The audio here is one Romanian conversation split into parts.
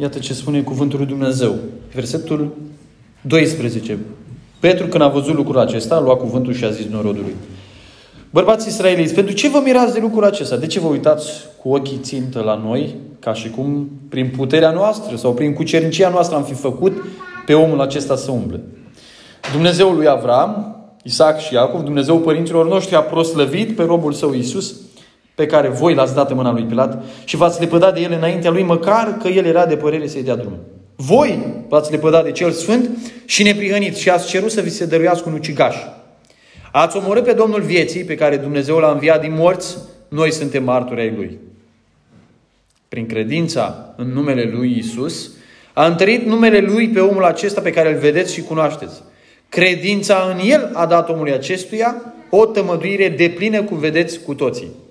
Iată ce spune cuvântul lui Dumnezeu. Versetul 12. Petru, când a văzut lucrul acesta, a luat cuvântul și a zis norodului. Bărbați israeliți, pentru ce vă mirați de lucrul acesta? De ce vă uitați cu ochii țintă la noi, ca și cum prin puterea noastră sau prin cucernicia noastră am fi făcut pe omul acesta să umble? Dumnezeul lui Avram, Isaac și Iacov, Dumnezeul părinților noștri a proslăvit pe robul său Isus, pe care voi l-ați dat în mâna lui Pilat și v-ați lepădat de el înaintea lui, măcar că el era de părere să-i dea drumul. Voi v-ați lepădat de cel sfânt și neprihănit și ați cerut să vi se dăruiască un ucigaș. Ați omorât pe Domnul vieții pe care Dumnezeu l-a înviat din morți, noi suntem martori ai Lui. Prin credința în numele Lui Isus, a întărit numele Lui pe omul acesta pe care îl vedeți și cunoașteți. Credința în El a dat omului acestuia o tămăduire deplină, cum vedeți cu toții.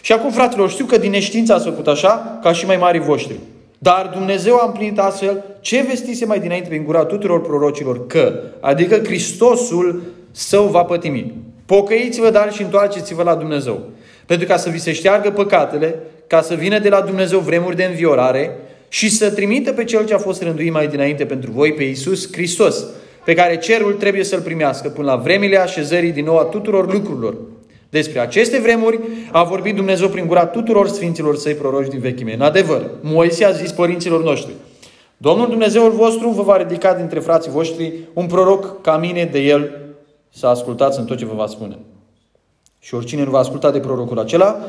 Și acum, fraților, știu că din neștiință ați făcut așa, ca și mai mari voștri. Dar Dumnezeu a împlinit astfel ce vestise mai dinainte prin gura tuturor prorocilor, că, adică Hristosul său va pătimi. Pocăiți-vă, dar și întoarceți-vă la Dumnezeu. Pentru ca să vi se șteargă păcatele, ca să vină de la Dumnezeu vremuri de înviorare și să trimită pe Cel ce a fost rânduit mai dinainte pentru voi, pe Iisus Hristos, pe care cerul trebuie să-L primească până la vremile așezării din nou a tuturor lucrurilor. Despre aceste vremuri a vorbit Dumnezeu prin gura tuturor sfinților săi proroși din vechime. În adevăr, Moise a zis părinților noștri, Domnul Dumnezeul vostru vă va ridica dintre frații voștri un proroc ca mine de el să ascultați în tot ce vă va spune. Și oricine nu va asculta de prorocul acela,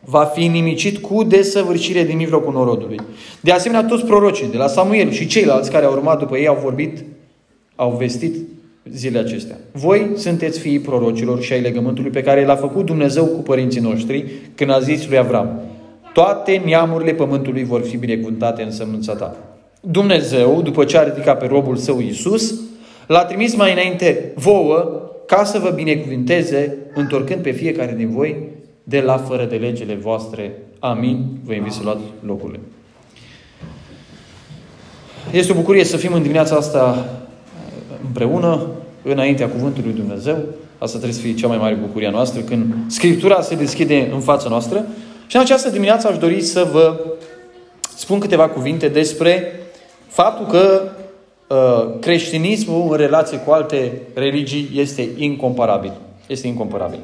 va fi nimicit cu desăvârșire din mijlocul norodului. De asemenea, toți prorocii de la Samuel și ceilalți care au urmat după ei au vorbit, au vestit zilele acestea. Voi sunteți fiii prorocilor și ai legământului pe care l-a făcut Dumnezeu cu părinții noștri când a zis lui Avram. Toate neamurile pământului vor fi binecuvântate în sămânța ta. Dumnezeu, după ce a ridicat pe robul său Iisus, l-a trimis mai înainte vouă ca să vă binecuvinteze, întorcând pe fiecare din voi de la fără de legele voastre. Amin. Vă invit să luați locurile. Este o bucurie să fim în dimineața asta împreună, înaintea Cuvântului Lui Dumnezeu. Asta trebuie să fie cea mai mare bucurie a noastră, când Scriptura se deschide în fața noastră. Și în această dimineață aș dori să vă spun câteva cuvinte despre faptul că uh, creștinismul în relație cu alte religii este incomparabil. Este incomparabil.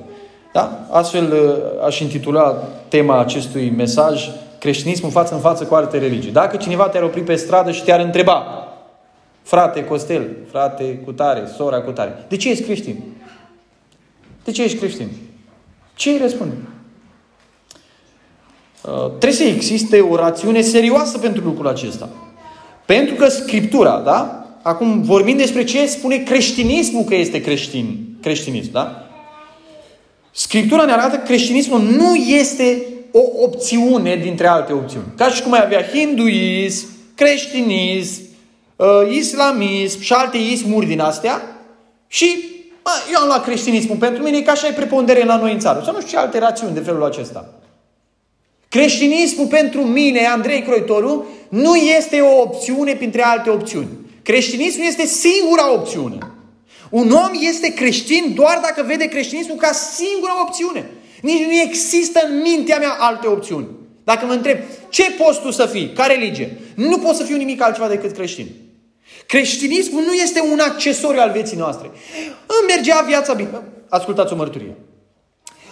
Da? Astfel uh, aș intitula tema acestui mesaj creștinismul față în față cu alte religii. Dacă cineva te-ar opri pe stradă și te-ar întreba frate Costel, frate cu tare, sora cu tare, de ce ești creștin? De ce ești creștin? Ce îi răspunde? Uh, trebuie să existe o rațiune serioasă pentru lucrul acesta. Pentru că Scriptura, da? Acum vorbim despre ce spune creștinismul că este creștin, creștinism, da? Scriptura ne arată că creștinismul nu este o opțiune dintre alte opțiuni. Ca și cum ai avea hinduism, creștinism, uh, islamism și alte ismuri din astea și bă, eu am luat creștinismul pentru mine, că așa e prepondere la noi în țară. Sau nu știu ce alte rațiuni de felul acesta. Creștinismul pentru mine, Andrei Croitoru, nu este o opțiune printre alte opțiuni. Creștinismul este singura opțiune. Un om este creștin doar dacă vede creștinismul ca singura opțiune. Nici nu există în mintea mea alte opțiuni. Dacă mă întreb, ce poți tu să fii? Ca religie? Nu pot să fiu nimic altceva decât creștin. Creștinismul nu este un accesoriu al vieții noastre. Îmi mergea viața bine. Ascultați o mărturie.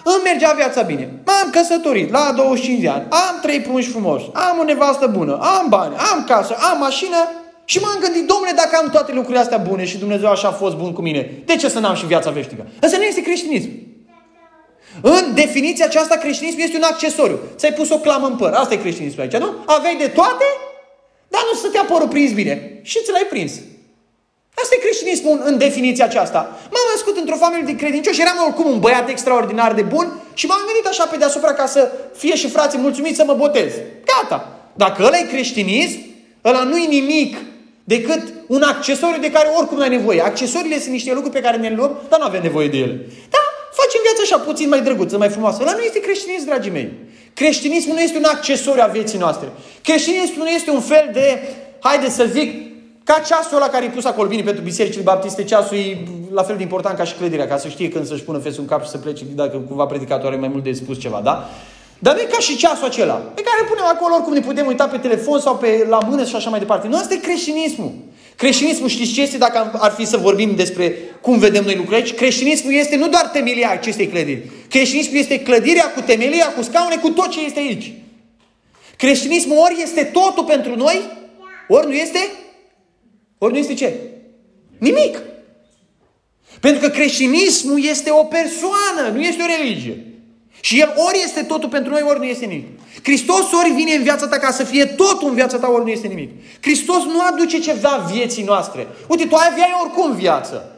Îmi mergea viața bine. M-am căsătorit la 25 de ani. Am trei prunși frumoși. Am o nevastă bună. Am bani. Am casă. Am mașină. Și m-am gândit, domnule, dacă am toate lucrurile astea bune și Dumnezeu așa a fost bun cu mine, de ce să n-am și viața veșnică? Însă nu este creștinism. În definiția aceasta, creștinismul este un accesoriu. Ți-ai pus o clamă în păr. Asta e creștinismul aici, nu? Aveai de toate, dar nu să te părul prins bine. Și ți l-ai prins. Asta e creștinismul în definiția aceasta. M-am născut într-o familie de credincioși, eram oricum un băiat extraordinar de bun și m-am gândit așa pe deasupra ca să fie și frații mulțumiți să mă botez. Gata. Dacă ăla e creștinism, ăla nu e nimic decât un accesoriu de care oricum nu ai nevoie. Accesoriile sunt niște lucruri pe care ne luăm, dar nu avem nevoie de ele. Da, facem viața așa puțin mai drăguță, mai frumoasă. Ăla nu este creștinism, dragii mei. Creștinismul nu este un accesoriu a vieții noastre. Creștinismul nu este un fel de, haide să zic, ca ceasul ăla care e pus acolo, bine, pentru bisericile baptiste, ceasul e la fel de important ca și clădirea, ca să știe când să-și pună fesul în cap și să plece, dacă cumva predicatorul are mai mult de spus ceva, da? Dar nu e ca și ceasul acela, pe care îl punem acolo, oricum ne putem uita pe telefon sau pe la mână și așa mai departe. Nu asta e creștinismul. Creștinismul știți ce este dacă ar fi să vorbim despre cum vedem noi lucrurile aici? Creștinismul este nu doar temelia acestei clădiri. Creștinismul este clădirea cu temelia, cu scaune, cu tot ce este aici. Creștinismul ori este totul pentru noi, ori nu este, ori nu este ce? Nimic. Pentru că creștinismul este o persoană, nu este o religie. Și El ori este totul pentru noi, ori nu este nimic. Hristos ori vine în viața ta ca să fie totul în viața ta, ori nu este nimic. Hristos nu aduce ceva vieții noastre. Uite, tu aveai oricum viață.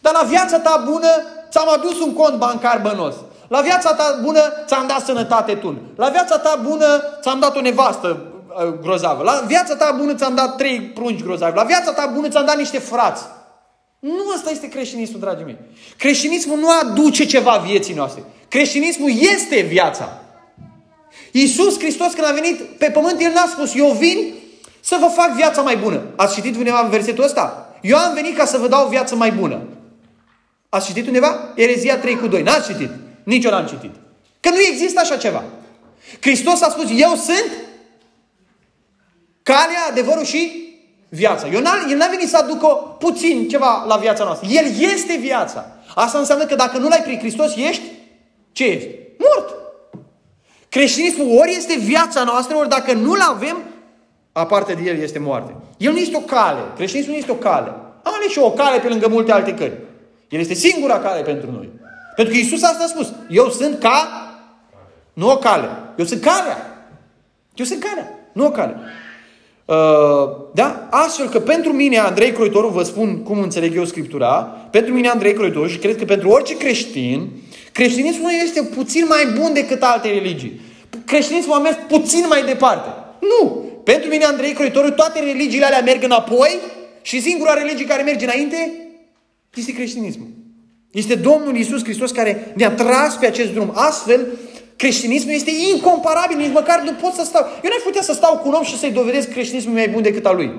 Dar la viața ta bună ți-am adus un cont bancar bănos. La viața ta bună ți-am dat sănătate tun. La viața ta bună ți-am dat o nevastă uh, grozavă. La viața ta bună ți-am dat trei prunci grozavi. La viața ta bună ți-am dat niște frați. Nu asta este creștinismul, dragii mei. Creștinismul nu aduce ceva vieții noastre. Creștinismul este viața. Iisus Hristos când a venit pe pământ, El n-a spus, eu vin să vă fac viața mai bună. Ați citit undeva în versetul ăsta? Eu am venit ca să vă dau o viață mai bună. Ați citit undeva? Erezia 3 cu 2. N-ați citit. Nici eu n-am citit. Că nu există așa ceva. Hristos a spus, eu sunt calea, adevărul și viața. Eu n-a, el n-a venit să aducă puțin ceva la viața noastră. El este viața. Asta înseamnă că dacă nu l-ai prin Hristos, ești ce ești? Mort. Creștinismul ori este viața noastră, ori dacă nu-l avem, aparte de el este moarte. El nu este o cale. Creștinismul nu este o cale. Am ales și o cale pe lângă multe alte cări. El este singura cale pentru noi. Pentru că Iisus asta a spus. Eu sunt ca... Nu o cale. Eu sunt calea. Eu sunt calea. Nu o cale. Uh, da? Astfel că pentru mine, Andrei Croitoru, vă spun cum înțeleg eu Scriptura, pentru mine, Andrei Croitoru, și cred că pentru orice creștin, creștinismul este puțin mai bun decât alte religii. Creștinismul a mers puțin mai departe. Nu! Pentru mine, Andrei Croitoru, toate religiile alea merg înapoi și singura religie care merge înainte este creștinismul. Este Domnul Isus Hristos care ne-a tras pe acest drum. Astfel, creștinismul este incomparabil, nici măcar nu pot să stau. Eu n-aș putea să stau cu un om și să-i dovedesc creștinismul mai bun decât al lui.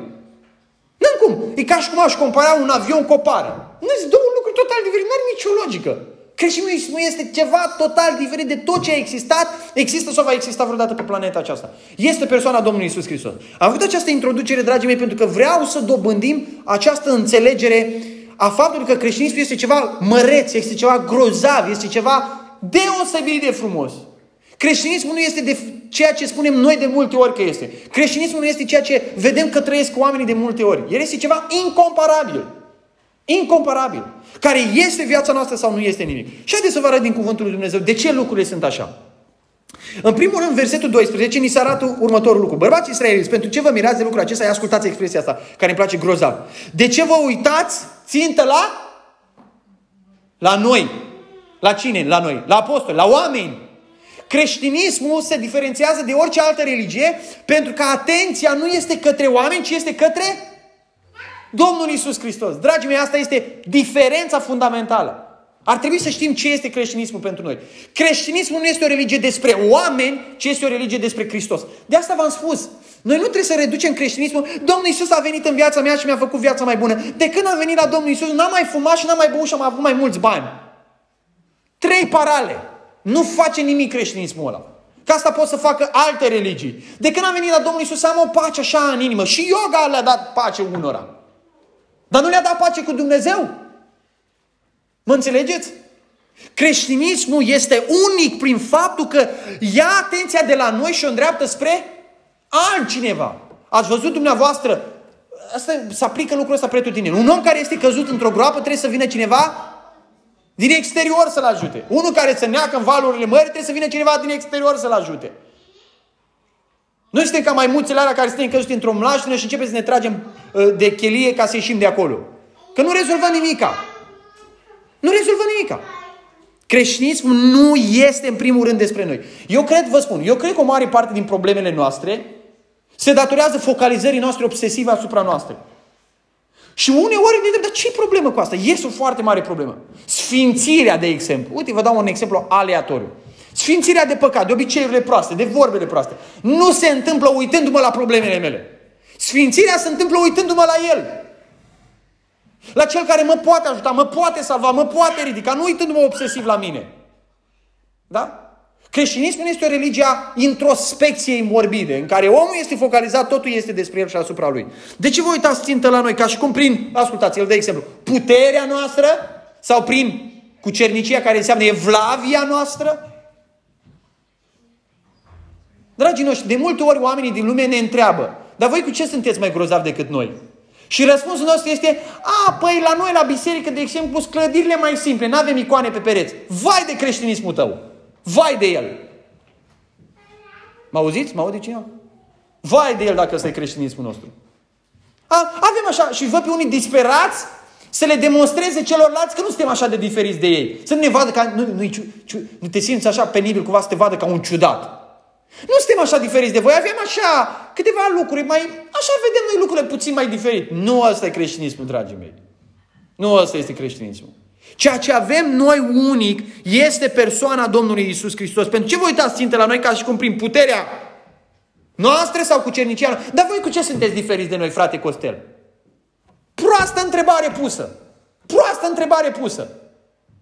Nu cum. E ca și cum aș compara un avion cu o pară. Nu sunt două lucruri total diferite. Nu are nicio logică. Creștinismul este ceva total diferit de tot ce a existat, există sau va exista vreodată pe planeta aceasta. Este persoana Domnului Isus Hristos. Am făcut această introducere, dragii mei, pentru că vreau să dobândim această înțelegere a faptului că creștinismul este ceva măreț, este ceva grozav, este ceva deosebit de frumos. Creștinismul nu este de ceea ce spunem noi de multe ori că este. Creștinismul nu este ceea ce vedem că trăiesc oamenii de multe ori. El este ceva incomparabil. Incomparabil. Care este viața noastră sau nu este nimic. Și haideți să vă arăt din Cuvântul lui Dumnezeu de ce lucrurile sunt așa. În primul rând, versetul 12, ni se arată următorul lucru. Bărbați israeliți, pentru ce vă mirați de lucrul acesta? Ia ascultați expresia asta, care îmi place grozav. De ce vă uitați țintă la? La noi. La cine? La noi. La apostoli, la oameni. Creștinismul se diferențiază de orice altă religie pentru că atenția nu este către oameni, ci este către Domnul Isus Hristos. Dragii mei, asta este diferența fundamentală. Ar trebui să știm ce este creștinismul pentru noi. Creștinismul nu este o religie despre oameni, ci este o religie despre Hristos. De asta v-am spus. Noi nu trebuie să reducem creștinismul. Domnul Isus a venit în viața mea și mi-a făcut viața mai bună. De când am venit la Domnul Isus, n-am mai fumat și n-am mai băut și am avut mai mulți bani. Trei parale. Nu face nimic creștinismul ăla. Că asta pot să facă alte religii. De când am venit la Domnul Isus, am o pace așa în inimă. Și yoga le-a dat pace unora. Dar nu le-a dat pace cu Dumnezeu. Mă înțelegeți? Creștinismul este unic prin faptul că ia atenția de la noi și o îndreaptă spre altcineva. Ați văzut dumneavoastră, asta se aplică lucrul ăsta pretutine. Un om care este căzut într-o groapă trebuie să vină cineva din exterior să-l ajute. Unul care se neacă în valurile mării trebuie să vină cineva din exterior să-l ajute. Noi suntem ca maimuțele alea care suntem căzuți într-o mlaștină și începem să ne tragem uh, de chelie ca să ieșim de acolo. Că nu rezolvă nimica. Nu rezolvă nimica. Creștinismul nu este în primul rând despre noi. Eu cred, vă spun, eu cred că o mare parte din problemele noastre se datorează focalizării noastre obsesive asupra noastră. Și uneori ne întrebăm, dar ce problemă cu asta? Este o foarte mare problemă. Sfințirea, de exemplu. Uite, vă dau un exemplu aleatoriu. Sfințirea de păcat, de obiceiurile proaste, de vorbele proaste. Nu se întâmplă uitându-mă la problemele mele. Sfințirea se întâmplă uitându-mă la El. La Cel care mă poate ajuta, mă poate salva, mă poate ridica, nu uitându-mă obsesiv la mine. Da? Creștinismul nu este o religie a introspecției morbide, în care omul este focalizat, totul este despre el și asupra lui. De ce vă uitați țintă la noi? Ca și cum prin, ascultați, el de exemplu, puterea noastră sau prin cucernicia care înseamnă evlavia noastră? Dragii noștri, de multe ori oamenii din lume ne întreabă, dar voi cu ce sunteți mai grozavi decât noi? Și răspunsul nostru este, a, păi la noi la biserică, de exemplu, sunt clădirile mai simple, nu avem icoane pe pereți. Vai de creștinismul tău! Vai de el! Mă auziți? Mă aude cineva? Vai de el dacă ăsta e creștinismul nostru. A, avem așa, și văd pe unii disperați să le demonstreze celorlalți că nu suntem așa de diferiți de ei. Să nu ne vadă ca, nu, nu, ciu, ciu, nu te simți așa penibil cumva să te vadă ca un ciudat. Nu suntem așa diferiți de voi, avem așa câteva lucruri, mai, așa vedem noi lucrurile puțin mai diferit. Nu asta e creștinismul, dragii mei. Nu asta este creștinismul. Ceea ce avem noi unic este persoana Domnului Isus Hristos. Pentru ce vă uitați ținte la noi ca și cum prin puterea noastră sau cu cernicia Dar voi cu ce sunteți diferiți de noi, frate Costel? Proastă întrebare pusă. Proastă întrebare pusă.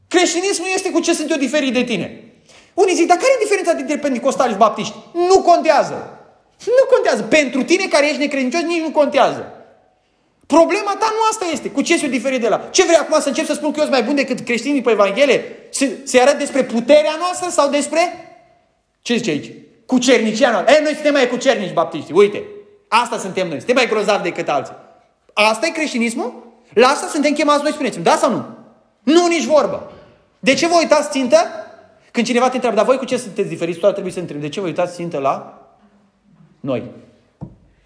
Creștinismul este cu ce sunt eu diferit de tine. Unii zic, dar care e diferența dintre pentecostali și baptiști? Nu contează. Nu contează. Pentru tine care ești necredincios, nici nu contează. Problema ta nu asta este. Cu ce sunt diferit de la? Ce vrei acum să încep să spun că eu sunt mai bun decât creștinii pe Evanghelie? Se, se arăt despre puterea noastră sau despre... Ce zice aici? Cu cernicia noastră. E, noi suntem mai cu cernici baptiști. Uite, asta suntem noi. Suntem mai grozavi decât alții. Asta e creștinismul? La asta suntem chemați noi, spuneți Da sau nu? Nu, nici vorbă. De ce vă uitați țintă? Când cineva te întreabă, dar voi cu ce sunteți diferiți? Tu ar trebui să întrebi. De ce vă uitați țintă la noi?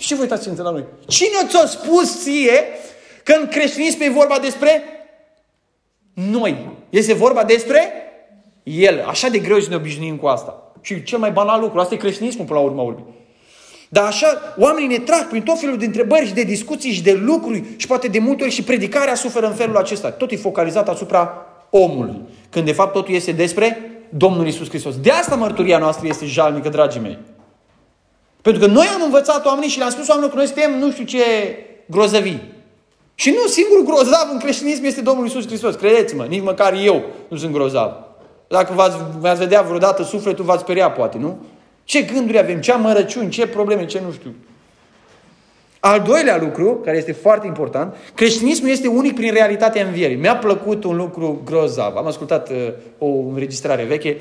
Și ce vă uitați țintă la noi? Cine ți-a spus ție că în creștinism e vorba despre noi? Este vorba despre El. Așa de greu să ne obișnuim cu asta. Și cel mai banal lucru, asta e creștinismul până la urmă urmei. Dar așa, oamenii ne trag prin tot felul de întrebări și de discuții și de lucruri și poate de multe ori și predicarea suferă în felul acesta. Tot e focalizat asupra omului. Când de fapt totul este despre Domnul Isus Hristos. De asta mărturia noastră este jalnică, dragii mei. Pentru că noi am învățat oamenii și le-am spus oamenilor că noi suntem nu știu ce grozăvi. Și nu, singurul grozav în creștinism este Domnul Isus Hristos. Credeți-mă, nici măcar eu nu sunt grozav. Dacă v-ați, v-ați vedea vreodată sufletul, v-ați speria poate, nu? Ce gânduri avem, ce amărăciuni, ce probleme, ce nu știu. Al doilea lucru, care este foarte important, creștinismul este unic prin realitatea învierii. Mi-a plăcut un lucru grozav. Am ascultat uh, o înregistrare veche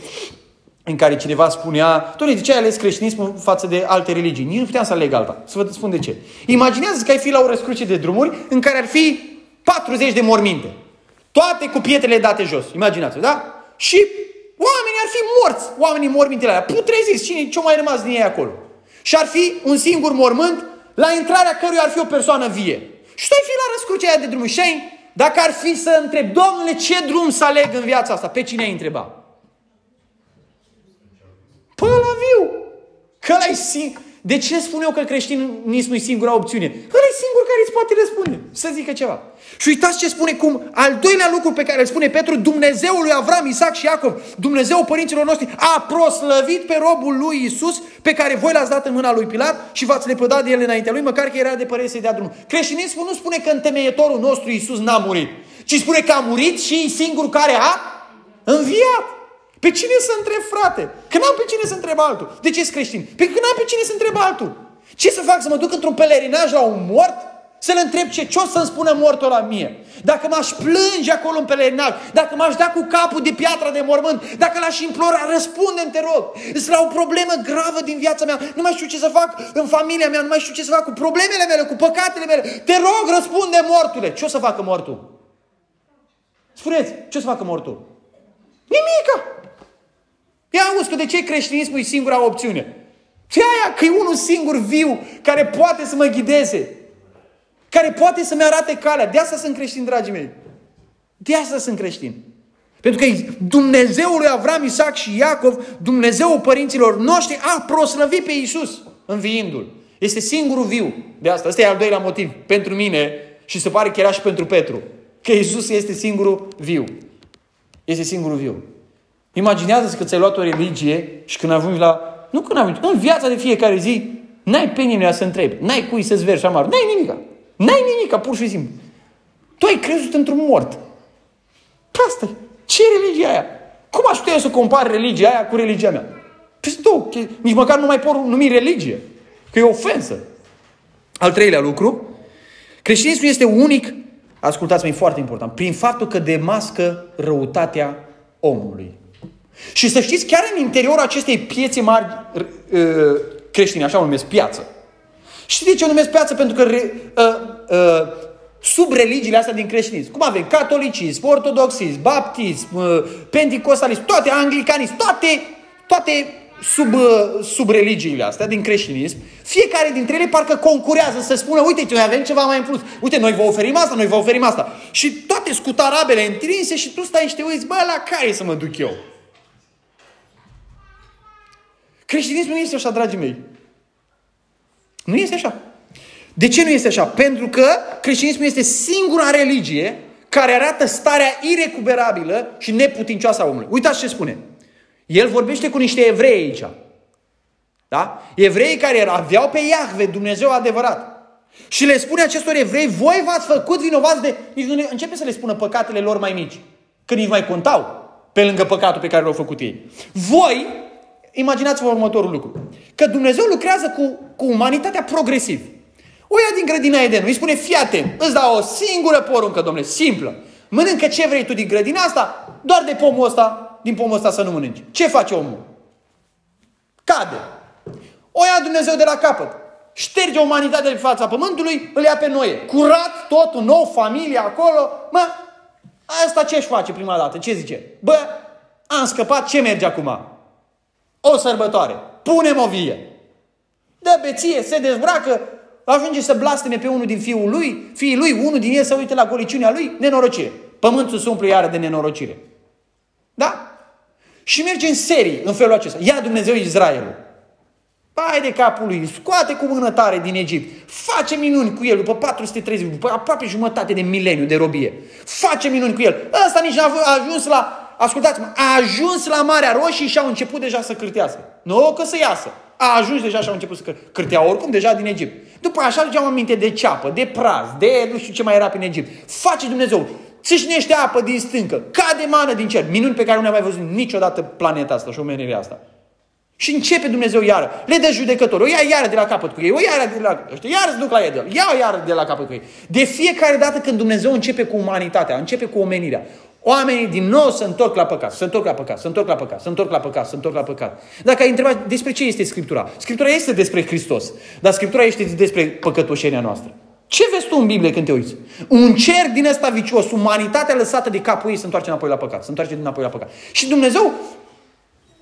în care cineva spunea, Doamne, de ce ai ales creștinismul față de alte religii? Nici nu puteam să aleg alta. Să vă spun de ce. Imaginează că ai fi la o răscruce de drumuri în care ar fi 40 de morminte. Toate cu pietrele date jos. Imaginați da? Și oamenii ar fi morți. Oamenii mormintele alea. Putreziți. Cine, ce mai rămas din ei acolo? Și ar fi un singur mormânt la intrarea căruia ar fi o persoană vie. Și tu ai fi la răscrucea aia de drumuri. Și ai, dacă ar fi să întreb, Domnule, ce drum să aleg în viața asta? Pe cine ai întrebat? Pe ăla viu. Că ăla singur. De ce spun eu că creștinismul e singura opțiune? Ăla e singur care îți poate răspunde. Să zică ceva. Și uitați ce spune cum al doilea lucru pe care îl spune Petru, Dumnezeul lui Avram, Isaac și Iacov, Dumnezeul părinților noștri, a proslăvit pe robul lui Isus, pe care voi l-ați dat în mâna lui Pilat și v-ați lepădat de el înaintea lui, măcar că era de părere să-i dea drumul. Creștinismul nu spune că întemeietorul nostru Isus n-a murit, ci spune că a murit și e singurul care a înviat. Pe cine să întreb, frate? Că n-am pe cine să întreb altul. De ce ești creștin? Pe că n-am pe cine să întreb altul. Ce să fac? Să mă duc într-un pelerinaj la un mort? Să-l întreb ce, ce o să-mi spună mortul la mie? Dacă m-aș plânge acolo în pelerinaj, dacă m-aș da cu capul de piatra de mormânt, dacă l-aș implora, răspunde te rog. Sunt la o problemă gravă din viața mea, nu mai știu ce să fac în familia mea, nu mai știu ce să fac cu problemele mele, cu păcatele mele. Te rog, răspunde mortule. Ce o să facă mortul? Spuneți, ce o să facă mortul? Nimica! Ia auzi că de ce creștinismul e singura opțiune? Ce aia că e unul singur viu care poate să mă ghideze. Care poate să-mi arate calea. De asta sunt creștini, dragii mei. De asta sunt creștini. Pentru că Dumnezeul lui Avram, Isaac și Iacov, Dumnezeul părinților noștri, a proslăvit pe Iisus înviindu-l. Este singurul viu. De asta, ăsta e al doilea motiv pentru mine și se pare că era și pentru Petru. Că Iisus este singurul viu. Este singurul viu. Imaginează-ți că ți-ai luat o religie și când ajungi la... Nu când ajungi, în viața de fiecare zi, n-ai pe nimeni să întrebi, n-ai cui să-ți vergi amar, n-ai nimica. N-ai nimica, pur și simplu. Tu ai crezut într-un mort. Asta Ce e religia aia? Cum aș putea să compar religia aia cu religia mea? Păi două, nici măcar nu mai pot numi religie. Că e ofensă. Al treilea lucru, creștinismul este unic, ascultați-mi, foarte important, prin faptul că demască răutatea omului. Și să știți, chiar în interiorul acestei piețe mari creștine, așa o numesc, piață. Și de ce o numesc piață? Pentru că uh, uh, sub religiile astea din creștinism, cum avem catolicism, ortodoxism, baptism, uh, pentecostalism, toate anglicanism, toate, toate sub, uh, sub religiile astea din creștinism, fiecare dintre ele parcă concurează să spună, uite, noi avem ceva mai în plus, uite, noi vă oferim asta, noi vă oferim asta. Și toate scutarabele întinse și tu stai și te uiți, bă, la care să mă duc eu? Creștinismul nu este așa, dragii mei. Nu este așa. De ce nu este așa? Pentru că creștinismul este singura religie care arată starea irecuperabilă și neputincioasă a omului. Uitați ce spune. El vorbește cu niște evrei aici. Da? Evrei care aveau pe Iahve, Dumnezeu adevărat. Și le spune acestor evrei, voi v-ați făcut vinovați de... Nici nu începe să le spună păcatele lor mai mici. Că nici mai contau pe lângă păcatul pe care l-au făcut ei. Voi, imaginați-vă următorul lucru. Că Dumnezeu lucrează cu, cu umanitatea progresiv. O ia din grădina Eden, îi spune, fii atent, îți dau o singură poruncă, domnule, simplă. Mănâncă ce vrei tu din grădina asta, doar de pomul ăsta, din pomul ăsta să nu mănânci. Ce face omul? Cade. O ia Dumnezeu de la capăt. Șterge umanitatea de fața pământului, îl ia pe noi. Curat, tot, un nou, familie acolo. Mă, asta ce-și face prima dată? Ce zice? Bă, am scăpat, ce merge acum? O sărbătoare. Punem o vie. Dă beție, se dezbracă, ajunge să blasteme pe unul din fiul lui, fiii lui, unul din ei să uite la goliciunea lui, nenorocire. Pământul se umple iară de nenorocire. Da? Și merge în serie în felul acesta. Ia Dumnezeu Israelul. Pai de capul lui, scoate cu mână tare din Egipt, face minuni cu el după 430, după aproape jumătate de mileniu de robie. Face minuni cu el. Ăsta nici n-a ajuns la, ascultați-mă, a ajuns la Marea Roșie și au început deja să cârtească. Nu că să iasă. A ajuns deja și au început să cârtea oricum deja din Egipt. După așa aduceam aminte de ceapă, de praz, de nu știu ce mai era prin Egipt. Face Dumnezeu, țâșnește apă din stâncă, cade mană din cer. Minuni pe care nu ne-a mai văzut niciodată planeta asta și omenirea asta. Și începe Dumnezeu iară. Le dă judecători. O ia iară de la capăt cu ei. O iară de la... Ăștia, iară se duc la Edel. Ia o iară de la capăt cu ei. De fiecare dată când Dumnezeu începe cu umanitatea, începe cu omenirea, Oamenii din nou se întorc la păcat, se întorc la păcat, se întorc la păcat, se întorc la păcat, se întorc la păcat. Dacă ai întrebat despre ce este Scriptura, Scriptura este despre Hristos, dar Scriptura este despre păcătoșenia noastră. Ce vezi tu în Biblie când te uiți? Un cer din ăsta vicios, umanitatea lăsată de capul ei se întoarce înapoi la păcat, se întoarce înapoi la păcat. Și Dumnezeu,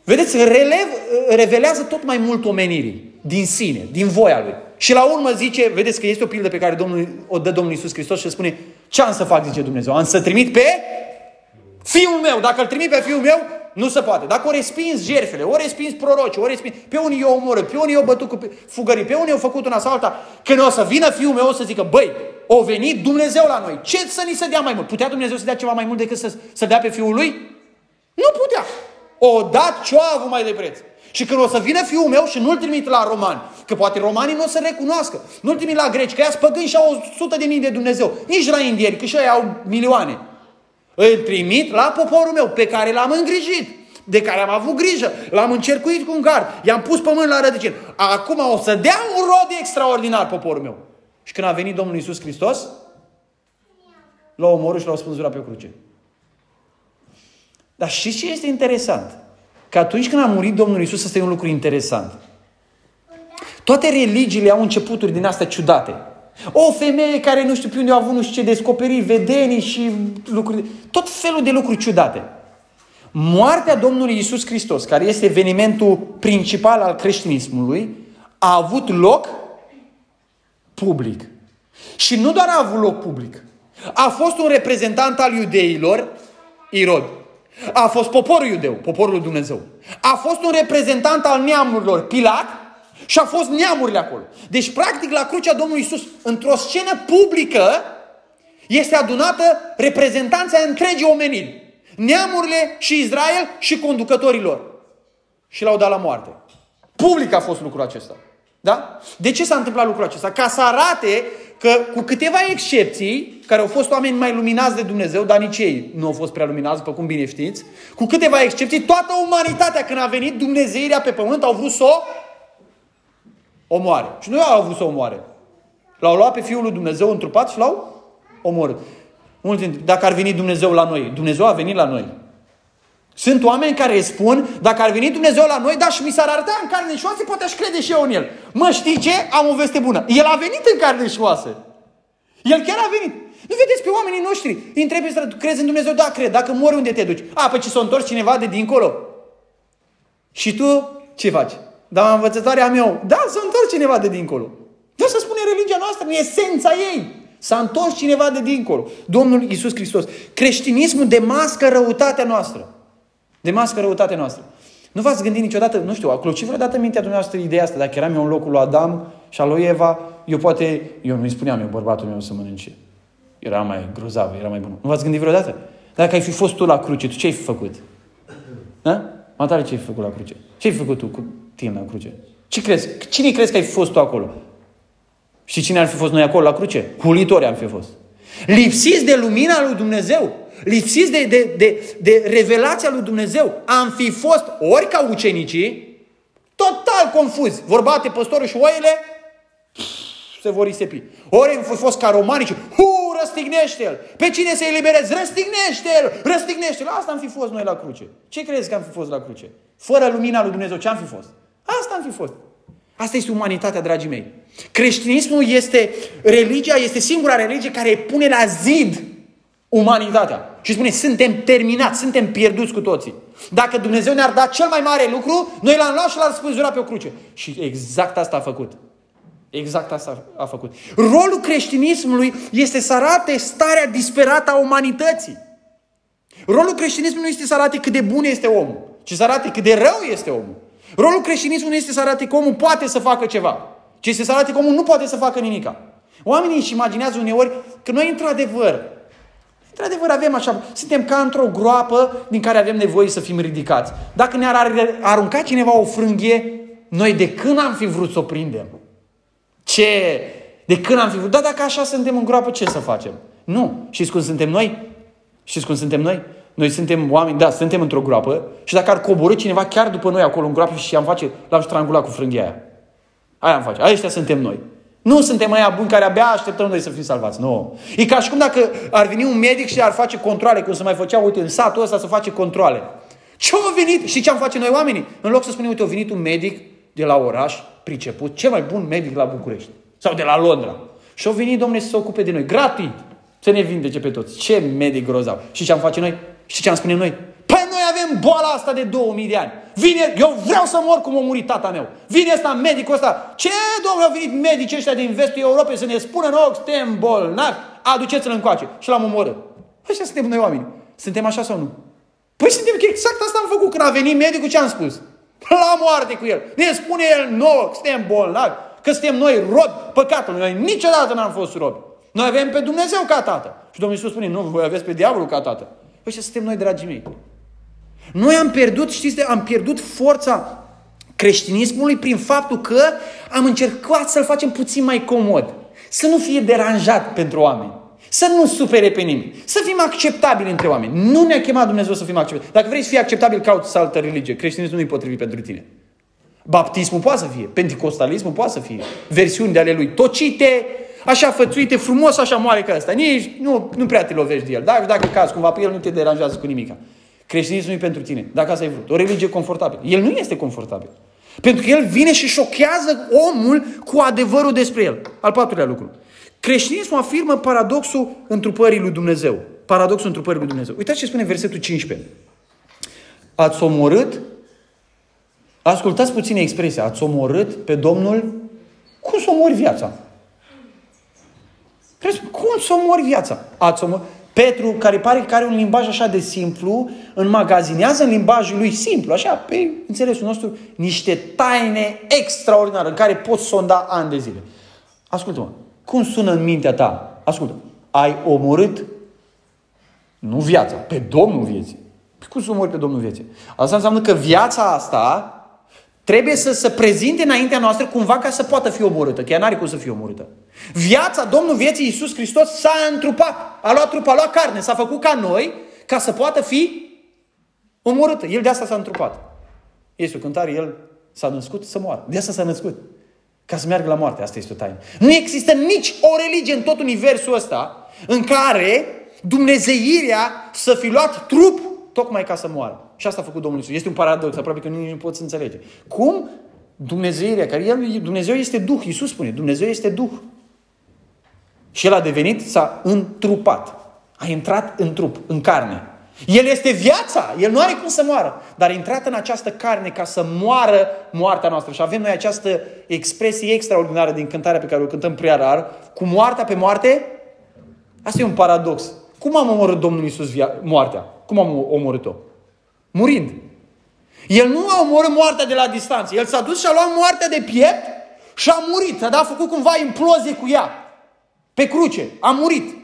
vedeți, relev, revelează tot mai mult omenirii din sine, din voia Lui. Și la urmă zice, vedeți că este o pildă pe care Domnul, o dă Domnul Iisus Hristos și spune, ce am să fac, zice Dumnezeu? Am să trimit pe Fiul meu, dacă îl trimit pe fiul meu, nu se poate. Dacă o respins jerfele, o respins proroci, o respins, pe unii eu omorât, pe unii eu bătut cu fugării, pe unii eu făcut una sau alta, când o să vină fiul meu o să zică, băi, o venit Dumnezeu la noi. Ce să ni se dea mai mult? Putea Dumnezeu să dea ceva mai mult decât să, să dea pe fiul lui? Nu putea. O dat ce a avut mai de preț. Și când o să vină fiul meu și nu-l trimit la romani, că poate romanii nu o să recunoască, nu-l trimit la greci, că ea spăgâni și au 100 de mii de Dumnezeu, nici la indieni, că și ei au milioane. Îl trimit la poporul meu, pe care l-am îngrijit, de care am avut grijă, l-am încercuit cu un gard, i-am pus pământ la rădăcini. Acum o să dea un rod extraordinar poporul meu. Și când a venit Domnul Isus Hristos, l-a omorât și l-a spânzurat pe cruce. Dar și ce este interesant? Că atunci când a murit Domnul Isus, ăsta e un lucru interesant. Toate religiile au începuturi din astea ciudate. O femeie care nu știu pe unde a avut nu știu ce descoperiri, vedenii și lucruri, tot felul de lucruri ciudate. Moartea Domnului Isus Hristos, care este evenimentul principal al creștinismului, a avut loc public. Și nu doar a avut loc public. A fost un reprezentant al iudeilor, Irod. A fost poporul iudeu, poporul lui Dumnezeu. A fost un reprezentant al neamurilor, Pilat, și a fost neamurile acolo. Deci, practic, la crucea Domnului Isus, într-o scenă publică, este adunată reprezentanța întregii omeniri. Neamurile și Israel și conducătorilor. Și l-au dat la moarte. Public a fost lucrul acesta. Da? De ce s-a întâmplat lucrul acesta? Ca să arate că, cu câteva excepții, care au fost oameni mai luminați de Dumnezeu, dar nici ei nu au fost prea luminați, după cum bine știți, cu câteva excepții, toată umanitatea când a venit Dumnezeirea pe pământ au vrut să o omoare. Și nu au vrut să o omoare. L-au luat pe Fiul lui Dumnezeu întrupat și l-au omorât. Mulți dacă ar veni Dumnezeu la noi, Dumnezeu a venit la noi. Sunt oameni care îi spun, dacă ar veni Dumnezeu la noi, da, și mi s-ar arăta în carne și oase, poate aș crede și eu în El. Mă, știi ce? Am o veste bună. El a venit în carne și oase. El chiar a venit. Nu vedeți pe oamenii noștri? Îi întrebi pe stradă, crezi în Dumnezeu? Da, cred. Dacă mori, unde te duci? A, păi ce s-a întors cineva de dincolo? Și tu ce faci? Da, învățătoarea mea, da, s-a întors cineva de dincolo. Da, să spune religia noastră, în esența ei. S-a întors cineva de dincolo. Domnul Isus Hristos. Creștinismul demască răutatea noastră. Demască răutatea noastră. Nu v-ați gândit niciodată, nu știu, a clocit vreodată în mintea dumneavoastră ideea asta, dacă eram eu în locul lui Adam și al lui Eva, eu poate, eu nu-i spuneam eu bărbatul meu să mănânce. Era mai grozav, era mai bun. Nu v-ați gândit vreodată? Dacă ai fi fost tu la cruce, tu ce ai fi făcut? Da? Matare, ce ai făcut la cruce? Ce ai făcut tu cu tine la cruce? Ce crezi? Cine crezi că ai fi fost tu acolo? Și cine ar fi fost noi acolo la cruce? Hulitori am fi fost. Lipsiți de lumina lui Dumnezeu, lipsiți de, de, de, de revelația lui Dumnezeu, am fi fost ori ca ucenicii, total confuzi. Vorbate păstorul și oile, se vor risepi. Ori am fost ca romanici, hu, răstignește-l. Pe cine să eliberezi? Răstignește-l, răstignește-l. Asta am fi fost noi la cruce. Ce crezi că am fi fost la cruce? Fără lumina lui Dumnezeu, ce am fi fost? Asta am fi fost. Asta este umanitatea, dragii mei. Creștinismul este religia, este singura religie care pune la zid umanitatea. Și spune, suntem terminați, suntem pierduți cu toții. Dacă Dumnezeu ne-ar da cel mai mare lucru, noi l-am luat și l-am spânzurat pe o cruce. Și exact asta a făcut. Exact asta a făcut. Rolul creștinismului este să arate starea disperată a umanității. Rolul creștinismului nu este să arate cât de bun este omul, ci să arate cât de rău este omul. Rolul creștinismului nu este să arate că omul poate să facă ceva, ci este să arate că omul nu poate să facă nimica. Oamenii își imaginează uneori că noi într-adevăr, într-adevăr avem așa, suntem ca într-o groapă din care avem nevoie să fim ridicați. Dacă ne-ar arunca cineva o frânghie, noi de când am fi vrut să o prindem? Ce? De când am fi vrut? Da, dacă așa suntem în groapă, ce să facem? Nu. Știți cum suntem noi? Știți cum suntem noi? Noi suntem oameni, da, suntem într-o groapă și dacă ar coborâ cineva chiar după noi acolo în groapă și am face, l-am strangulat cu frânghia aia. Aia am face. Aia suntem noi. Nu suntem aia buni care abia așteptăm noi să fim salvați. Nu. E ca și cum dacă ar veni un medic și ar face controle, cum se mai făcea, uite, în satul ăsta să face controle. Ce a venit? Și ce am face noi oamenii? În loc să spunem, uite, a venit un medic de la oraș, priceput, cel mai bun medic la București. Sau de la Londra. Și au venit, domnule, să se ocupe de noi. Gratis. Să ne vindece pe toți. Ce medic grozav. Și ce am face noi? Și ce am spune noi? Păi noi avem boala asta de 2000 de ani. Vine, eu vreau să mor cum a murit tata meu. Vine ăsta, medicul ăsta. Ce, domnule, au venit medici ăștia din vestul Europei să ne spună nouă că suntem bolnavi? Aduceți-l încoace. Și l-am omorât. Așa suntem noi oameni. Suntem așa sau nu? Păi suntem exact asta am făcut. Când a venit medicul, ce am spus? La moarte cu el. Ne spune el nouă că suntem bolnavi, că suntem noi robi păcatului. Noi niciodată n-am fost robi. Noi avem pe Dumnezeu ca tată. Și Domnul Iisus spune, nu, voi aveți pe diavolul ca tată. Păi și suntem noi, dragii mei. Noi am pierdut, știți, am pierdut forța creștinismului prin faptul că am încercat să-l facem puțin mai comod. Să nu fie deranjat pentru oameni. Să nu supere pe nimeni. Să fim acceptabili între oameni. Nu ne-a chemat Dumnezeu să fim acceptabili. Dacă vrei să fii acceptabil, cauți altă religie. Creștinismul nu e potrivit pentru tine. Baptismul poate să fie. Pentecostalismul poate să fie. Versiuni de ale lui tocite, așa fățuite, frumos, așa moare ca asta. Nici nu, nu prea te lovești de el. Dar dacă cazi cumva pe el, nu te deranjează cu nimica. Creștinismul nu e pentru tine, dacă asta ai vrut. O religie confortabilă. El nu este confortabil. Pentru că el vine și șochează omul cu adevărul despre el. Al patrulea lucru. Creștinismul afirmă paradoxul întrupării lui Dumnezeu. Paradoxul întrupării lui Dumnezeu. Uitați ce spune versetul 15. Ați omorât, ascultați puțin expresia, ați omorât pe Domnul, cum să omori viața? Cum să omori viața? Ați omor... Petru, care pare că are un limbaj așa de simplu, înmagazinează în limbajul lui simplu, așa, pe înțelesul nostru, niște taine extraordinare în care poți sonda ani de zile. Ascultă-mă, cum sună în mintea ta? Ascultă, ai omorât nu viața, pe Domnul vieții. Păi cum să omori pe Domnul vieții? Asta înseamnă că viața asta trebuie să se prezinte înaintea noastră cumva ca să poată fi omorâtă. Chiar n-are cum să fie omorâtă. Viața, Domnul vieții Iisus Hristos s-a întrupat. A luat trup, a luat carne, s-a făcut ca noi ca să poată fi omorâtă. El de asta s-a întrupat. Este o cântare, el s-a născut să moară. De asta s-a născut. Ca să meargă la moarte. Asta este o taină. Nu există nici o religie în tot universul ăsta în care Dumnezeirea să fi luat trup tocmai ca să moară. Și asta a făcut Domnul Iisus. Este un paradox, aproape că nici nu poți înțelege. Cum Dumnezeirea, care el, Dumnezeu este Duh, Iisus spune, Dumnezeu este Duh. Și El a devenit, s-a întrupat. A intrat în trup, în carne. El este viața, El nu are cum să moară, dar a intrat în această carne ca să moară moartea noastră. Și avem noi această expresie extraordinară din cântarea pe care o cântăm prea rar, cu moartea pe moarte. Asta e un paradox. Cum am omorât Domnul Iisus via- moartea? Cum am omorât-o? Murind. El nu a omorât moartea de la distanță. El s-a dus și a luat moartea de piept și a murit. A dat, a făcut cumva implozie cu ea. Pe cruce. A murit.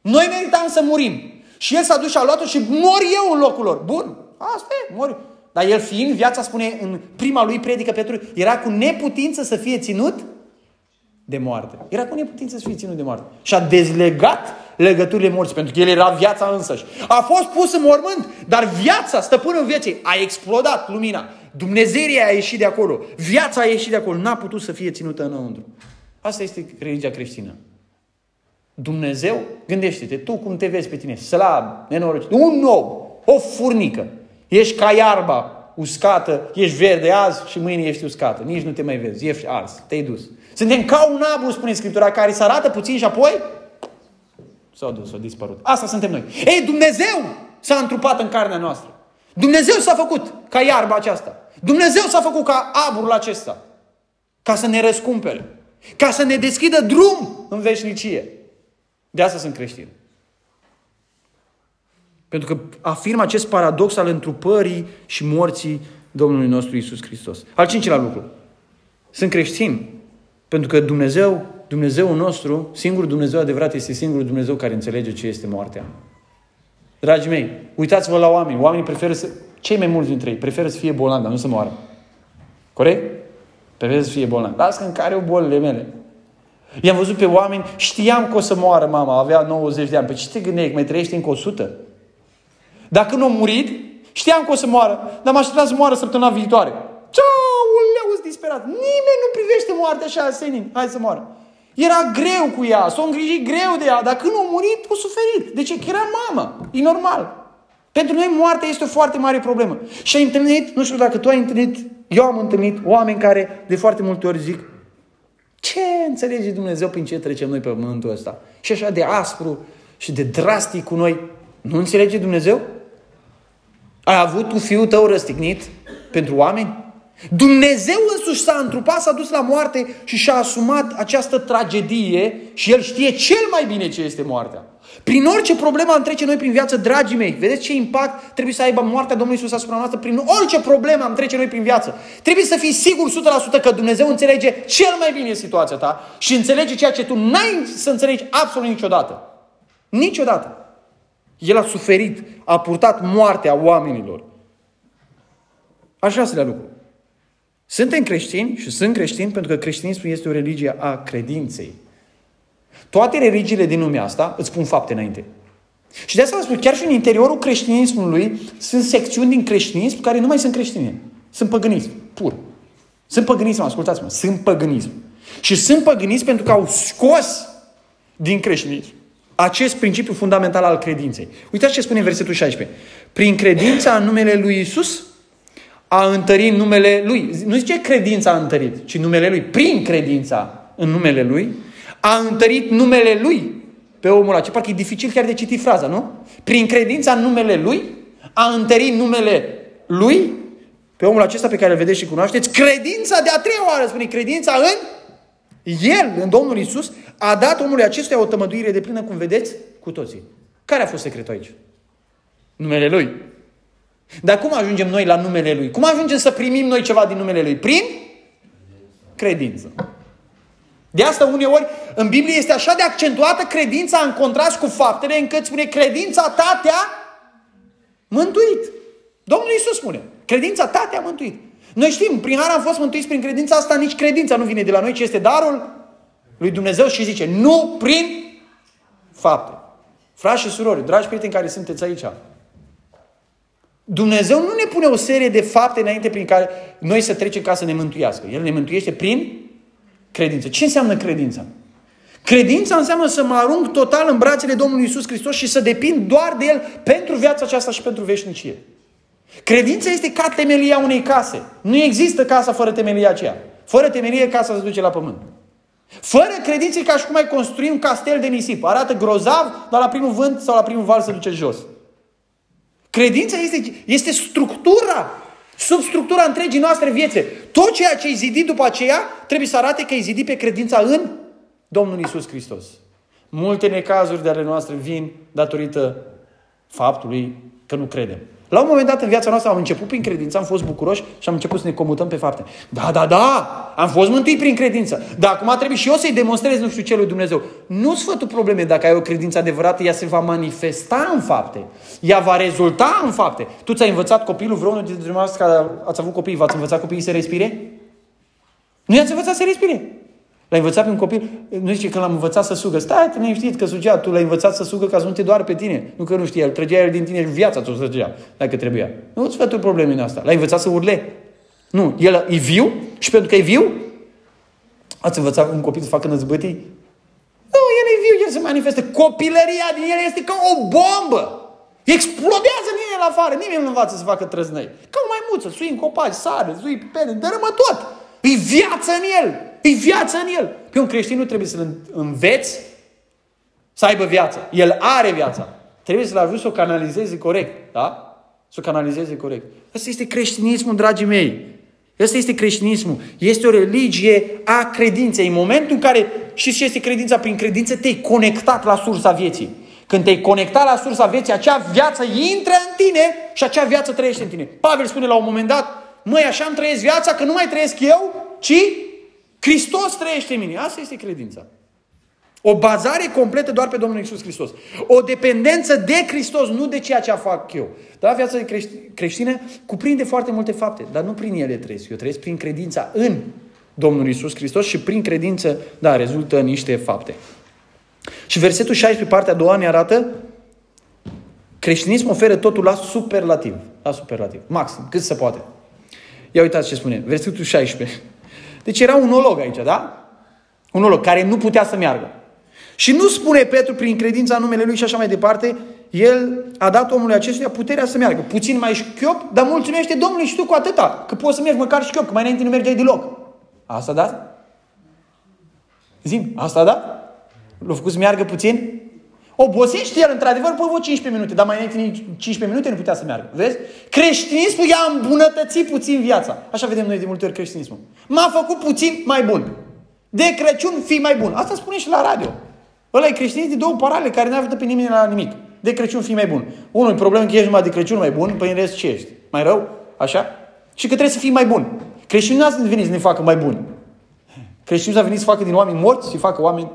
Noi meritam să murim. Și el s-a dus și a luat-o și mor eu în locul lor. Bun, asta e, mor. Dar el fiind, viața spune în prima lui predică Petru, era cu neputință să fie ținut de moarte. Era cu neputință să fie ținut de moarte. Și a dezlegat legăturile morții, pentru că el era viața însăși. A fost pus în mormânt, dar viața, stăpânul vieții, a explodat lumina. Dumnezeirea a ieșit de acolo. Viața a ieșit de acolo. N-a putut să fie ținută înăuntru. Asta este religia creștină. Dumnezeu, gândește-te, tu cum te vezi pe tine, slab, nenorocit, un nou, o furnică, ești ca iarba uscată, ești verde azi și mâine ești uscată, nici nu te mai vezi, ești ars, te-ai dus. Suntem ca un abu, spune Scriptura, care se arată puțin și apoi s-a dus, s-a dispărut. Asta suntem noi. Ei, Dumnezeu s-a întrupat în carnea noastră. Dumnezeu s-a făcut ca iarba aceasta. Dumnezeu s-a făcut ca aburul acesta. Ca să ne răscumpere. Ca să ne deschidă drum în veșnicie. De asta sunt creștini. Pentru că afirmă acest paradox al întrupării și morții Domnului nostru Isus Hristos. Al cincilea lucru. Sunt creștini. Pentru că Dumnezeu, Dumnezeul nostru, singurul Dumnezeu adevărat, este singurul Dumnezeu care înțelege ce este moartea. Dragii mei, uitați-vă la oameni. Oamenii preferă să... Cei mai mulți dintre ei preferă să fie bolnavi, dar nu să moară. Corect? Preferă să fie bolnavi. Lasă în care o bolile mele. I-am văzut pe oameni, știam că o să moară mama, avea 90 de ani. Pe ce te gândeai, că mai trăiește încă 100? Dacă nu a murit, știam că o să moară, dar mă așteptam să moară săptămâna viitoare. Ce uleu, disperat. Nimeni nu privește moartea așa senin. Hai să moară. Era greu cu ea, s-a îngrijit greu de ea, dar când a murit, a suferit. De ce? Că era mamă. E normal. Pentru noi moartea este o foarte mare problemă. Și ai întâlnit, nu știu dacă tu ai întâlnit, eu am întâlnit oameni care de foarte multe ori zic, ce înțelege Dumnezeu prin ce trecem noi pe pământul ăsta? Și așa de aspru și de drastic cu noi. Nu înțelege Dumnezeu? Ai avut tu fiul tău răstignit pentru oameni? Dumnezeu însuși s-a întrupat, s-a dus la moarte și și-a asumat această tragedie și El știe cel mai bine ce este moartea. Prin orice problemă am trece noi prin viață, dragii mei, vedeți ce impact trebuie să aibă moartea Domnului Iisus asupra noastră? Prin orice problemă am trece noi prin viață. Trebuie să fii sigur 100% că Dumnezeu înțelege cel mai bine situația ta și înțelege ceea ce tu n-ai să înțelegi absolut niciodată. Niciodată. El a suferit, a purtat moartea oamenilor. Așa se le lucru. Suntem creștini și sunt creștini pentru că creștinismul este o religie a credinței. Toate religiile din lumea asta îți spun fapte înainte. Și de asta vă spun, chiar și în interiorul creștinismului sunt secțiuni din creștinism care nu mai sunt creștine. Sunt păgânism, pur. Sunt păgânism, ascultați-mă, sunt păgânism. Și sunt păgânism pentru că au scos din creștinism acest principiu fundamental al credinței. Uitați ce spune în versetul 16. Prin credința în numele lui Isus a întărit numele lui. Nu zice credința a întărit, ci numele lui. Prin credința în numele lui a întărit numele lui pe omul acela. Parcă e dificil chiar de citit fraza, nu? Prin credința în numele lui a întărit numele lui pe omul acesta pe care îl vedeți și cunoașteți. Credința de a treia oară, spune, credința în el, în Domnul Isus, a dat omului acestuia o tămăduire de plină, cum vedeți, cu toții. Care a fost secretul aici? Numele Lui. Dar cum ajungem noi la numele Lui? Cum ajungem să primim noi ceva din numele Lui? Prin credință. De asta uneori în Biblie este așa de accentuată credința în contrast cu faptele încât spune credința ta te-a mântuit. Domnul Iisus spune, credința ta te-a mântuit. Noi știm, prin har am fost mântuiți prin credința asta, nici credința nu vine de la noi, ci este darul lui Dumnezeu și zice, nu prin fapte. Frați și surori, dragi prieteni care sunteți aici, Dumnezeu nu ne pune o serie de fapte înainte prin care noi să trecem ca să ne mântuiască. El ne mântuiește prin credință. Ce înseamnă credința? Credința înseamnă să mă arunc total în brațele Domnului Isus Hristos și să depind doar de El pentru viața aceasta și pentru veșnicie. Credința este ca temelia unei case. Nu există casa fără temelia aceea. Fără temelie, casa se duce la pământ. Fără credință e ca și cum ai construi un castel de nisip. Arată grozav, dar la primul vânt sau la primul val se duce jos. Credința este, este structura, sub structura întregii noastre viețe. Tot ceea ce e zidit după aceea trebuie să arate că e zidit pe credința în Domnul Isus Hristos. Multe necazuri de ale noastre vin datorită faptului că nu credem. La un moment dat în viața noastră am început prin credință, am fost bucuroși și am început să ne comutăm pe fapte. Da, da, da, am fost mântuit prin credință. Dar acum trebuie și eu să-i demonstrez nu știu ce lui Dumnezeu. Nu sfătul probleme dacă ai o credință adevărată, ea se va manifesta în fapte. Ea va rezulta în fapte. Tu ți-ai învățat copilul, vreunul dintre dumneavoastră care ați avut copii, v-ați învățat copiii să respire? Nu i-ați învățat să respire. L-ai învățat pe un copil, nu zice că l-am învățat să sugă. Stai, tu nu știți că sugea, tu l-ai învățat să sugă ca să nu te doare pe tine. Nu că nu știa, el trăgea el din tine viața ți-o trăgea, dacă trebuia. Nu îți fătul probleme în asta. L-ai învățat să urle. Nu, el e viu și pentru că e viu, ați învățat un copil să facă năzbătii? Nu, el e viu, el se manifestă. Copilăria din el este ca o bombă. Explodează din el afară. Nimeni nu învață să facă trăznăi. Ca o maimuță, sui în copaci, sare, sui pe pene, dărâmă tot. E viață în el. E viață în el. Pe un creștin nu trebuie să-l înveți să aibă viață. El are viața. Trebuie să-l ajuți să o canalizeze corect. Da? Să o canalizeze corect. Asta este creștinismul, dragii mei. Asta este creștinismul. Este o religie a credinței. În momentul în care, și ce este credința? Prin credință te-ai conectat la sursa vieții. Când te-ai conectat la sursa vieții, acea viață intră în tine și acea viață trăiește în tine. Pavel spune la un moment dat, măi, așa îmi trăiesc viața, că nu mai trăiesc eu, ci Hristos trăiește în mine. Asta este credința. O bazare completă doar pe Domnul Isus Hristos. O dependență de Hristos, nu de ceea ce fac eu. Dar viața creștină cuprinde foarte multe fapte, dar nu prin ele trăiesc. Eu trăiesc prin credința în Domnul Isus Hristos și prin credință, da, rezultă niște fapte. Și versetul 16, partea a doua, ne arată creștinismul oferă totul la superlativ. La superlativ. Maxim. Cât se poate. Ia uitați ce spune. Versetul 16. Deci era un olog aici, da? Un olog care nu putea să meargă. Și nu spune Petru prin credința numele lui și așa mai departe, el a dat omului acestuia puterea să meargă. Puțin mai șchiop, dar mulțumește Domnului și tu cu atâta. Că poți să mergi măcar șchiop, că mai înainte nu mergeai deloc. Asta da? Zim, asta da? L-a făcut să meargă puțin? Obosește el, într-adevăr, pe 15 minute, dar mai înainte 15 minute nu putea să meargă. Vezi? Creștinismul i-a îmbunătățit puțin viața. Așa vedem noi de multe ori creștinismul. M-a făcut puțin mai bun. De Crăciun fi mai bun. Asta spune și la radio. Ăla e creștinism de două parale care nu ajută pe nimeni la nimic. De Crăciun fi mai bun. Unul e problemă că ești numai de Crăciun mai bun, păi în rest ce ești? Mai rău? Așa? Și că trebuie să fii mai bun. Creștinul nu a venit să ne facă mai buni. Creștinul a venit să facă din oameni morți, să facă oameni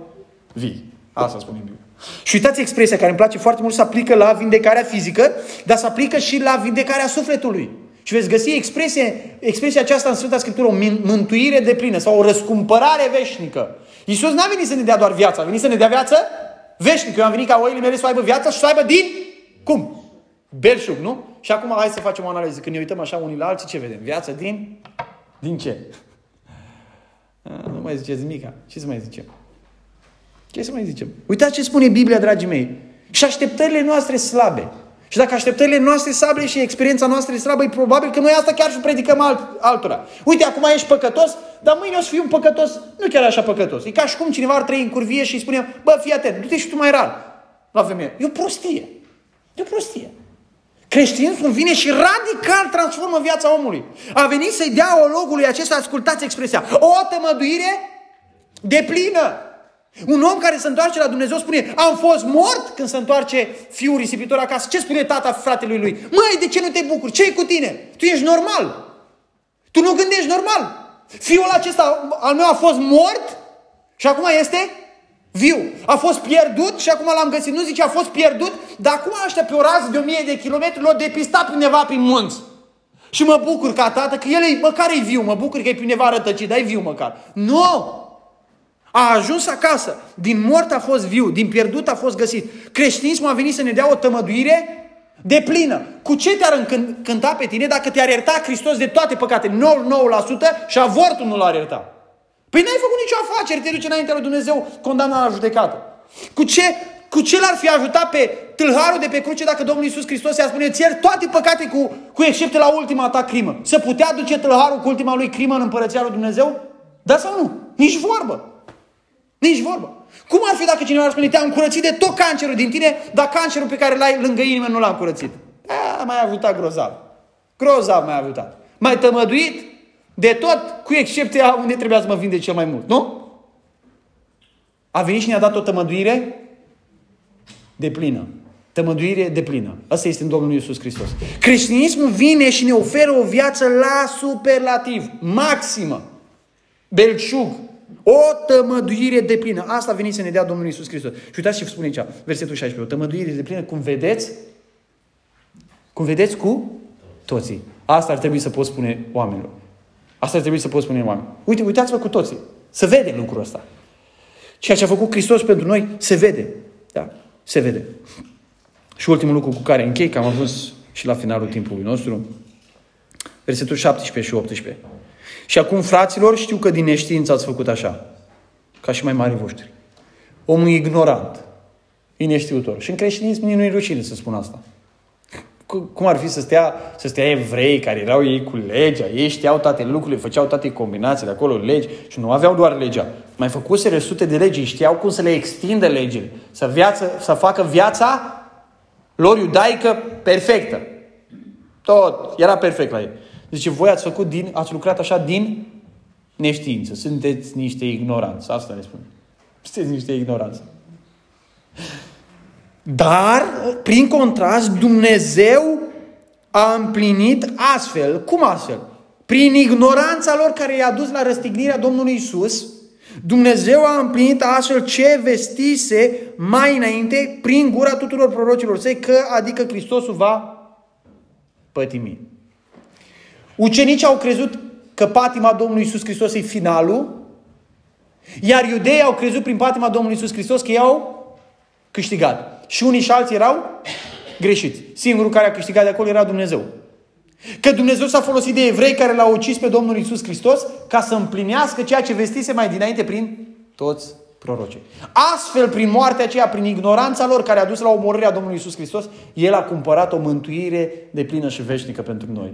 vii. Asta spune Biblia. Și uitați expresia care îmi place foarte mult, să aplică la vindecarea fizică, dar să aplică și la vindecarea sufletului. Și veți găsi expresie, expresia aceasta în Sfânta Scriptură, o mântuire de plină sau o răscumpărare veșnică. Iisus n-a venit să ne dea doar viața, a venit să ne dea viață veșnică. Eu am venit ca oile mele să aibă viață și să aibă din... Cum? Belșug, nu? Și acum hai să facem o analiză. Când ne uităm așa unii la alții, ce vedem? Viață din... Din ce? Nu mai ziceți nimica. Ce să mai zicem? Ce să mai zicem? Uitați ce spune Biblia, dragii mei. Și așteptările noastre slabe. Și dacă așteptările noastre slabe și experiența noastră e slabă, e probabil că noi asta chiar și predicăm alt, altora. Uite, acum ești păcătos, dar mâine o să fii un păcătos, nu chiar așa păcătos. E ca și cum cineva ar trăi în curvie și îi spune, bă, fii atent, du-te și tu mai rar la femeie. E o prostie. E o prostie. Creștinismul vine și radical transformă viața omului. A venit să-i dea ologului acesta, ascultați expresia, o tămăduire de plină. Un om care se întoarce la Dumnezeu spune, am fost mort când se întoarce fiul risipitor acasă. Ce spune tata fratelui lui? Măi, de ce nu te bucuri? ce e cu tine? Tu ești normal. Tu nu gândești normal. Fiul acesta al meu a fost mort și acum este viu. A fost pierdut și acum l-am găsit. Nu zice a fost pierdut, dar acum aștept pe o rază de o mie de kilometri l-a depistat undeva prin munți. Și mă bucur ca tată că el e, măcar e viu, mă bucur că e pe undeva rătăcit, dar e viu măcar. Nu! A ajuns acasă, din mort a fost viu, din pierdut a fost găsit. Creștinismul a venit să ne dea o tămăduire de plină. Cu ce te-ar încânta pe tine dacă te-ar ierta Hristos de toate păcate? 99% și avortul nu l-ar ierta. Păi n-ai făcut nicio afacere, te duce înainte lui Dumnezeu condamnat la judecată. Cu ce, cu ce l-ar fi ajutat pe tâlharul de pe cruce dacă Domnul Iisus Hristos i-a spune ți toate păcate cu, cu excepte la ultima ta crimă? Să putea duce tâlharul cu ultima lui crimă în împărăția lui Dumnezeu? Da sau nu? Nici vorbă. Nici vorbă. Cum ar fi dacă cineva ar spune, te-am curățit de tot cancerul din tine, dar cancerul pe care l-ai lângă inimă nu l-am curățit? A, mai avutat grozav. Grozav mai avutat. Mai tămăduit de tot, cu excepția unde trebuia să mă vinde cel mai mult, nu? A venit și ne-a dat o tămăduire de plină. Tămăduire de plină. Asta este în Domnul Iisus Hristos. Creștinismul vine și ne oferă o viață la superlativ, maximă. Belciug, o tămăduire de plină. Asta a venit să ne dea Domnul Iisus Hristos. Și uitați ce spune aici, versetul 16. O tămăduire de plină, cum vedeți, cum vedeți cu toții. Asta ar trebui să pot spune oamenilor. Asta ar trebui să pot spune oamenilor. Uite, uitați-vă cu toții. Să vede lucrul ăsta. Ceea ce a făcut Hristos pentru noi se vede. Da? Se vede. Și ultimul lucru cu care închei, că am ajuns și la finalul timpului nostru, versetul 17 și 18. Și acum, fraților, știu că din neștiință ați făcut așa, ca și mai mari voștri. Omul ignorant, e neștiutor. Și în creștinism nu e rușine să spun asta. Cum ar fi să stea, să stea evrei care erau ei cu legea, ei știau toate lucrurile, făceau toate combinațiile acolo, legi și nu aveau doar legea. Mai făcuseră sute de legi, știau cum să le extindă legile, să, viață, să facă viața lor iudaică perfectă. Tot, era perfect la ei. Zice, voi ați făcut din, ați lucrat așa din neștiință. Sunteți niște ignoranți. Asta ne spune. Sunteți niște ignoranți. Dar, prin contrast, Dumnezeu a împlinit astfel. Cum astfel? Prin ignoranța lor care i-a dus la răstignirea Domnului Isus, Dumnezeu a împlinit astfel ce vestise mai înainte prin gura tuturor prorocilor săi, că adică Hristosul va pătimi. Ucenicii au crezut că patima Domnului Isus Hristos e finalul, iar iudeii au crezut prin patima Domnului Isus Hristos că i-au câștigat. Și unii și alții erau greșiți. Singurul care a câștigat de acolo era Dumnezeu. Că Dumnezeu s-a folosit de evrei care l-au ucis pe Domnul Isus Hristos ca să împlinească ceea ce vestise mai dinainte prin toți prorocii. Astfel, prin moartea aceea, prin ignoranța lor care a dus la omorârea Domnului Isus Hristos, El a cumpărat o mântuire de plină și veșnică pentru noi.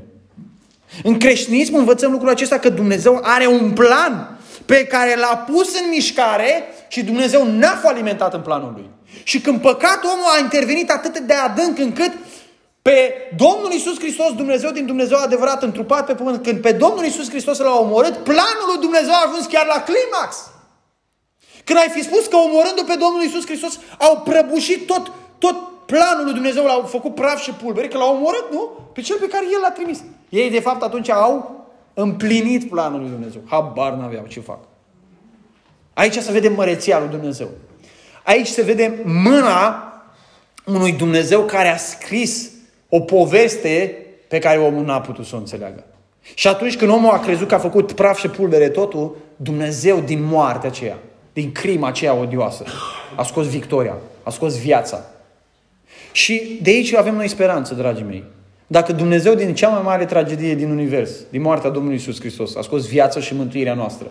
În creștinism învățăm lucrul acesta că Dumnezeu are un plan pe care l-a pus în mișcare și Dumnezeu n-a falimentat în planul lui. Și când păcatul omul a intervenit atât de adânc încât pe Domnul Isus Hristos, Dumnezeu din Dumnezeu adevărat, întrupat pe pământ, când pe Domnul Isus Hristos l-a omorât, planul lui Dumnezeu a ajuns chiar la climax. Când ai fi spus că omorându pe Domnul Isus Hristos au prăbușit tot, tot planul lui Dumnezeu, l-au făcut praf și pulbere, că l-au omorât, nu? Pe cel pe care El l-a trimis. Ei, de fapt, atunci au împlinit planul lui Dumnezeu. Habar n-aveau ce fac. Aici se vede măreția lui Dumnezeu. Aici se vede mâna unui Dumnezeu care a scris o poveste pe care omul n-a putut să o înțeleagă. Și atunci când omul a crezut că a făcut praf și pulbere totul, Dumnezeu din moartea aceea, din crima aceea odioasă, a scos victoria, a scos viața. Și de aici avem noi speranță, dragii mei. Dacă Dumnezeu din cea mai mare tragedie din univers, din moartea Domnului Isus Hristos, a scos viața și mântuirea noastră,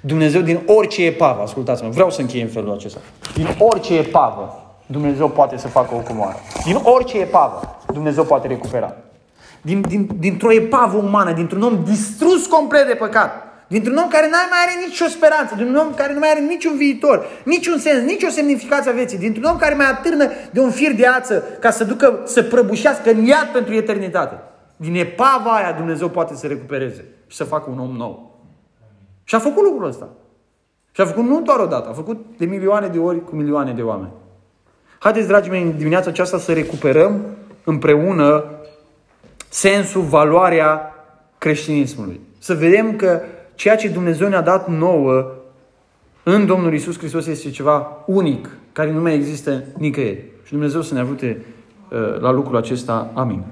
Dumnezeu din orice epavă, ascultați-mă, vreau să închei în felul acesta, din orice epavă, Dumnezeu poate să facă o comoară. Din orice epavă, Dumnezeu poate recupera. Din, din, dintr-o epavă umană, dintr-un om distrus complet de păcat, dintr-un om care nu mai are nicio speranță, dintr-un om care nu mai are niciun viitor, niciun sens, nicio semnificație a vieții, dintr-un om care mai atârnă de un fir de ață ca să ducă, să prăbușească în iad pentru eternitate. Din epava aia Dumnezeu poate să recupereze și să facă un om nou. Și a făcut lucrul ăsta. Și a făcut nu doar o dată, a făcut de milioane de ori cu milioane de oameni. Haideți, dragii mei, în dimineața aceasta să recuperăm împreună sensul, valoarea creștinismului. Să vedem că ceea ce Dumnezeu ne-a dat nouă în Domnul Isus Hristos este ceva unic, care nu mai există nicăieri. Și Dumnezeu să ne ajute uh, la lucrul acesta. Amin.